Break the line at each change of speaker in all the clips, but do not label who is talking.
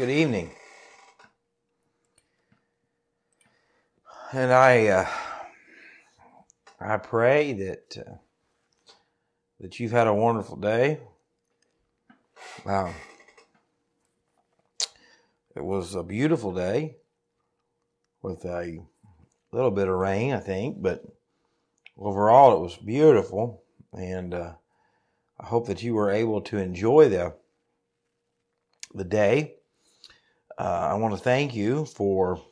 Good evening. And I, uh, I pray that uh, that you've had a wonderful day. Wow, it was a beautiful day with a little bit of rain, I think, but overall it was beautiful, and uh, I hope that you were able to enjoy the the day. Uh, I want to thank you for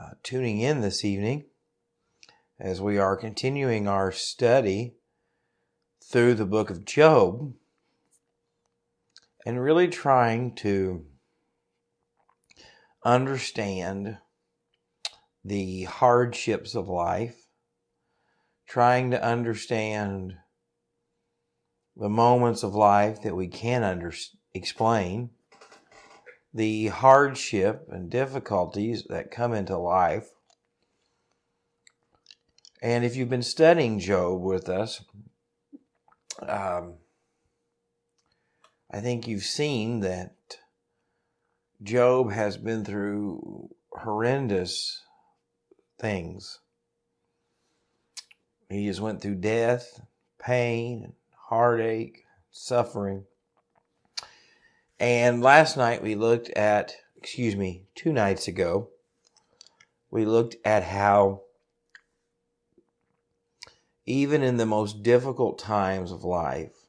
uh, tuning in this evening as we are continuing our study through the book of Job and really trying to understand the hardships of life, trying to understand the moments of life that we can't under- explain the hardship and difficulties that come into life. And if you've been studying Job with us, um, I think you've seen that Job has been through horrendous things. He has went through death, pain, heartache, suffering. And last night we looked at, excuse me, two nights ago, we looked at how even in the most difficult times of life,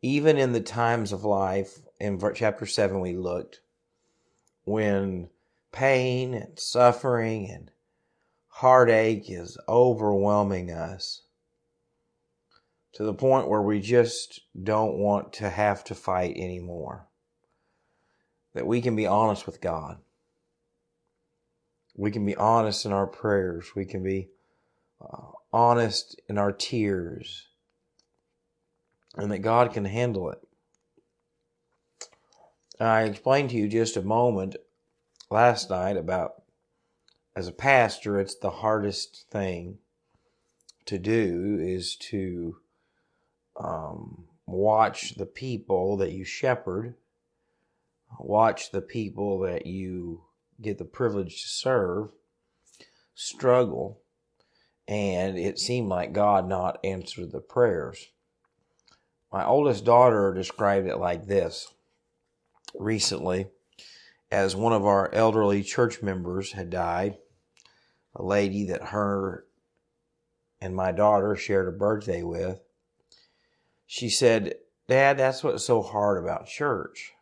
even in the times of life, in chapter 7 we looked, when pain and suffering and heartache is overwhelming us, to the point where we just don't want to have to fight anymore. That we can be honest with God. We can be honest in our prayers. We can be uh, honest in our tears. And that God can handle it. I explained to you just a moment last night about as a pastor, it's the hardest thing to do is to um, watch the people that you shepherd, watch the people that you get the privilege to serve struggle, and it seemed like God not answered the prayers. My oldest daughter described it like this recently as one of our elderly church members had died, a lady that her and my daughter shared a birthday with she said, Dad, that's what's so hard about church.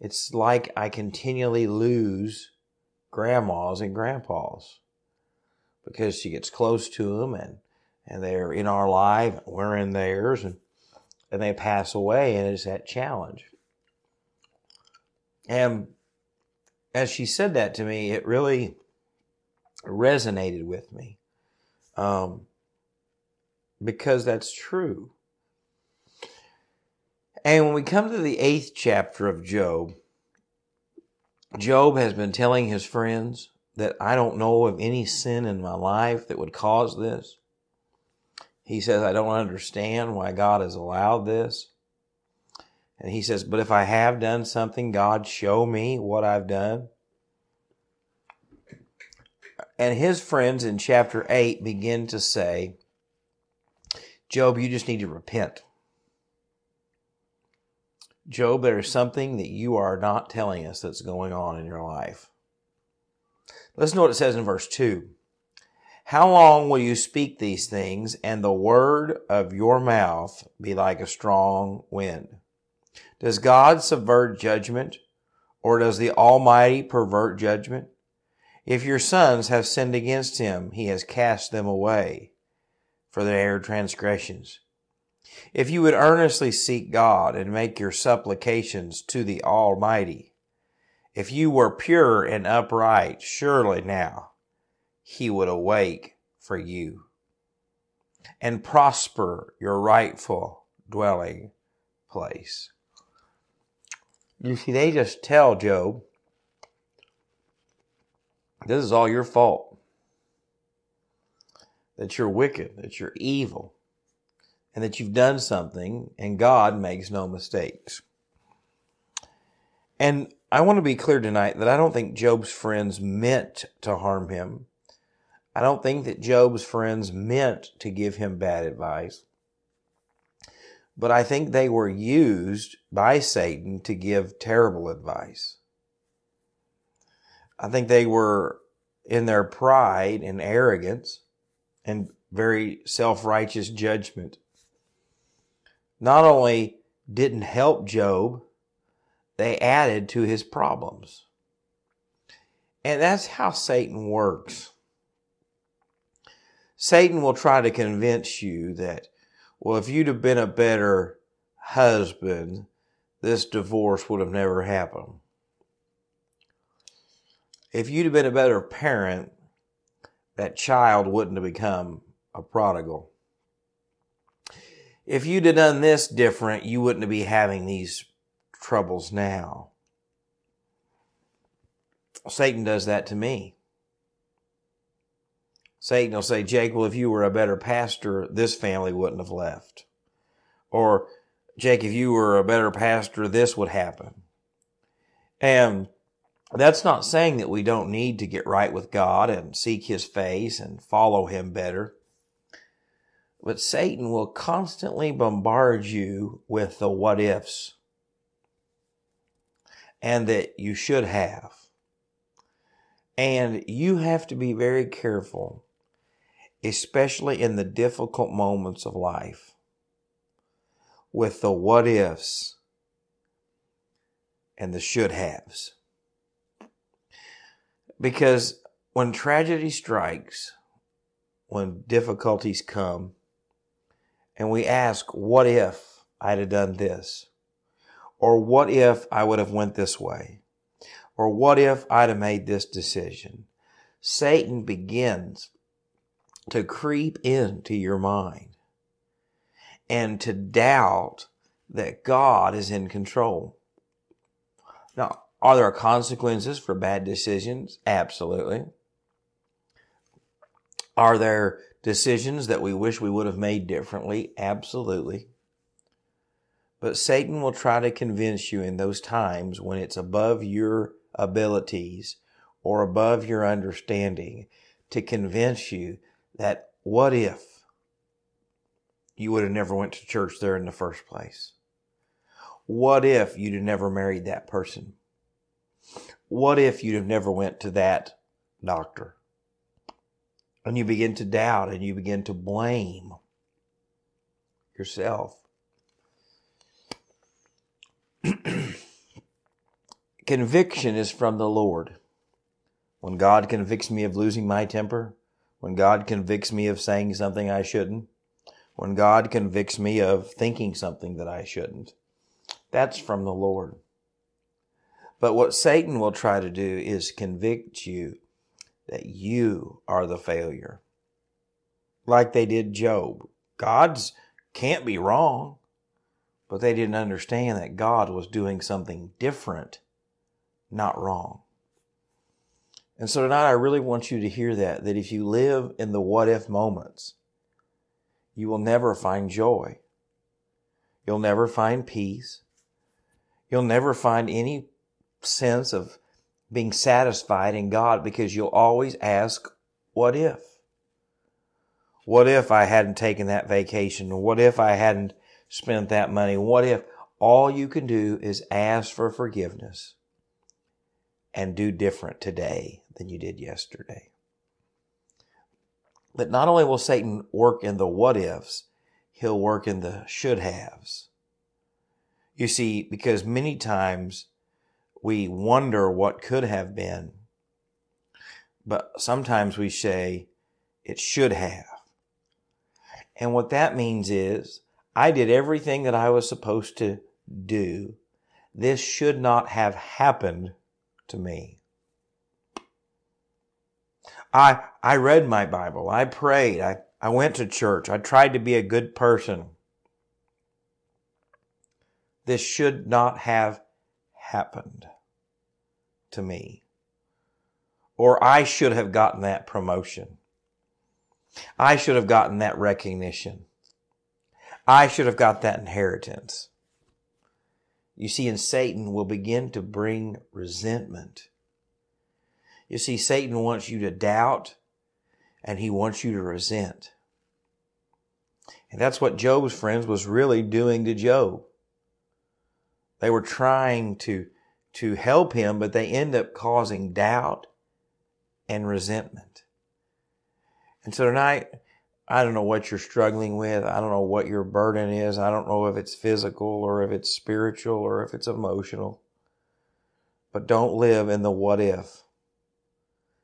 It's like I continually lose grandmas and grandpas because she gets close to them and, and they're in our life, we're in theirs, and, and they pass away, and it's that challenge. And as she said that to me, it really resonated with me um, because that's true. And when we come to the eighth chapter of Job, Job has been telling his friends that I don't know of any sin in my life that would cause this. He says, I don't understand why God has allowed this. And he says, But if I have done something, God, show me what I've done. And his friends in chapter 8 begin to say, Job, you just need to repent. Job, there's something that you are not telling us that's going on in your life. Listen to what it says in verse 2. How long will you speak these things and the word of your mouth be like a strong wind? Does God subvert judgment or does the Almighty pervert judgment? If your sons have sinned against him, he has cast them away for their transgressions. If you would earnestly seek God and make your supplications to the Almighty, if you were pure and upright, surely now He would awake for you and prosper your rightful dwelling place. You see, they just tell Job, this is all your fault. That you're wicked, that you're evil, and that you've done something, and God makes no mistakes. And I want to be clear tonight that I don't think Job's friends meant to harm him. I don't think that Job's friends meant to give him bad advice. But I think they were used by Satan to give terrible advice. I think they were in their pride and arrogance and very self righteous judgment. Not only didn't help Job, they added to his problems. And that's how Satan works. Satan will try to convince you that, well, if you'd have been a better husband, this divorce would have never happened. If you'd have been a better parent, that child wouldn't have become a prodigal. If you'd have done this different, you wouldn't be having these troubles now. Satan does that to me. Satan will say, Jake, well, if you were a better pastor, this family wouldn't have left. Or, Jake, if you were a better pastor, this would happen. And that's not saying that we don't need to get right with God and seek His face and follow Him better. But Satan will constantly bombard you with the what ifs and that you should have. And you have to be very careful, especially in the difficult moments of life, with the what ifs and the should haves. Because when tragedy strikes, when difficulties come, and we ask, what if I'd have done this? Or what if I would have went this way? Or what if I'd have made this decision? Satan begins to creep into your mind and to doubt that God is in control. Now, are there consequences for bad decisions? Absolutely. Are there decisions that we wish we would have made differently? Absolutely. But Satan will try to convince you in those times when it's above your abilities or above your understanding to convince you that what if you would have never went to church there in the first place? What if you'd have never married that person? What if you'd have never went to that doctor? And you begin to doubt and you begin to blame yourself. Conviction is from the Lord. When God convicts me of losing my temper, when God convicts me of saying something I shouldn't, when God convicts me of thinking something that I shouldn't, that's from the Lord. But what Satan will try to do is convict you that you are the failure. Like they did Job. God's can't be wrong, but they didn't understand that God was doing something different not wrong. And so tonight I really want you to hear that, that if you live in the what if moments, you will never find joy. You'll never find peace. You'll never find any sense of being satisfied in God because you'll always ask, what if? What if I hadn't taken that vacation? What if I hadn't spent that money? What if all you can do is ask for forgiveness? and do different today than you did yesterday. But not only will Satan work in the what ifs, he'll work in the should haves. You see, because many times we wonder what could have been, but sometimes we say it should have. And what that means is, I did everything that I was supposed to do. This should not have happened to me. I, I read my Bible. I prayed. I, I went to church. I tried to be a good person. This should not have happened to me. Or I should have gotten that promotion. I should have gotten that recognition. I should have got that inheritance. you see, and Satan will begin to bring resentment. You see, Satan wants you to doubt and he wants you to resent. And that's what Job's friends was really doing to Job. They were trying to, to help him, but they end up causing doubt and resentment. And so tonight, I don't know what you're struggling with. I don't know what your burden is. I don't know if it's physical or if it's spiritual or if it's emotional. But don't live in the what if.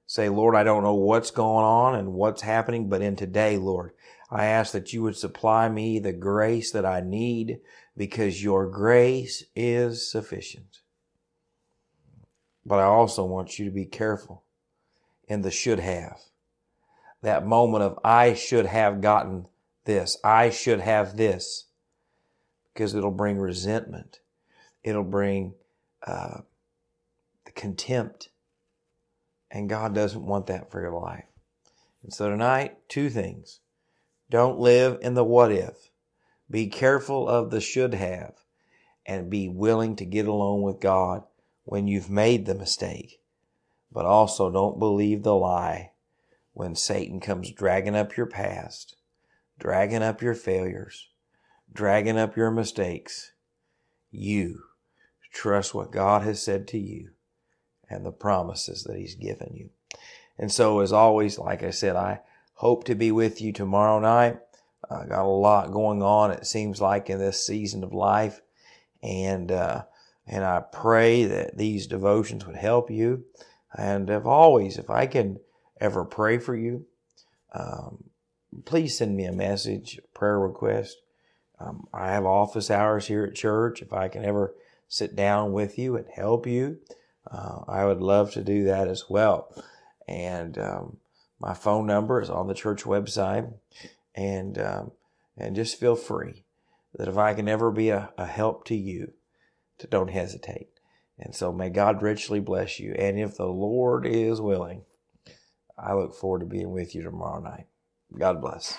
Say, Lord, I don't know what's going on and what's happening, but in today, Lord, I ask that you would supply me the grace that I need because your grace is sufficient. But I also want you to be careful in the should have. That moment of I should have gotten this. I should have this. Because it'll bring resentment. It'll bring uh, the contempt. And God doesn't want that for your life. And so tonight, two things. Don't live in the what if. Be careful of the should have and be willing to get along with God when you've made the mistake. But also don't believe the lie when Satan comes dragging up your past, dragging up your failures, dragging up your mistakes. You trust what God has said to you and the promises that He's given you. And so, as always, like I said, I hope to be with you tomorrow night. I got a lot going on, it seems like, in this season of life. And, uh, and I pray that these devotions would help you. And if always, if I can ever pray for you, um, please send me a message, prayer request. Um, I have office hours here at church. If I can ever sit down with you and help you, uh, I would love to do that as well. And um, my phone number is on the church website, and um, and just feel free that if I can ever be a, a help to you, to don't hesitate. And so may God richly bless you. And if the Lord is willing, I look forward to being with you tomorrow night. God bless.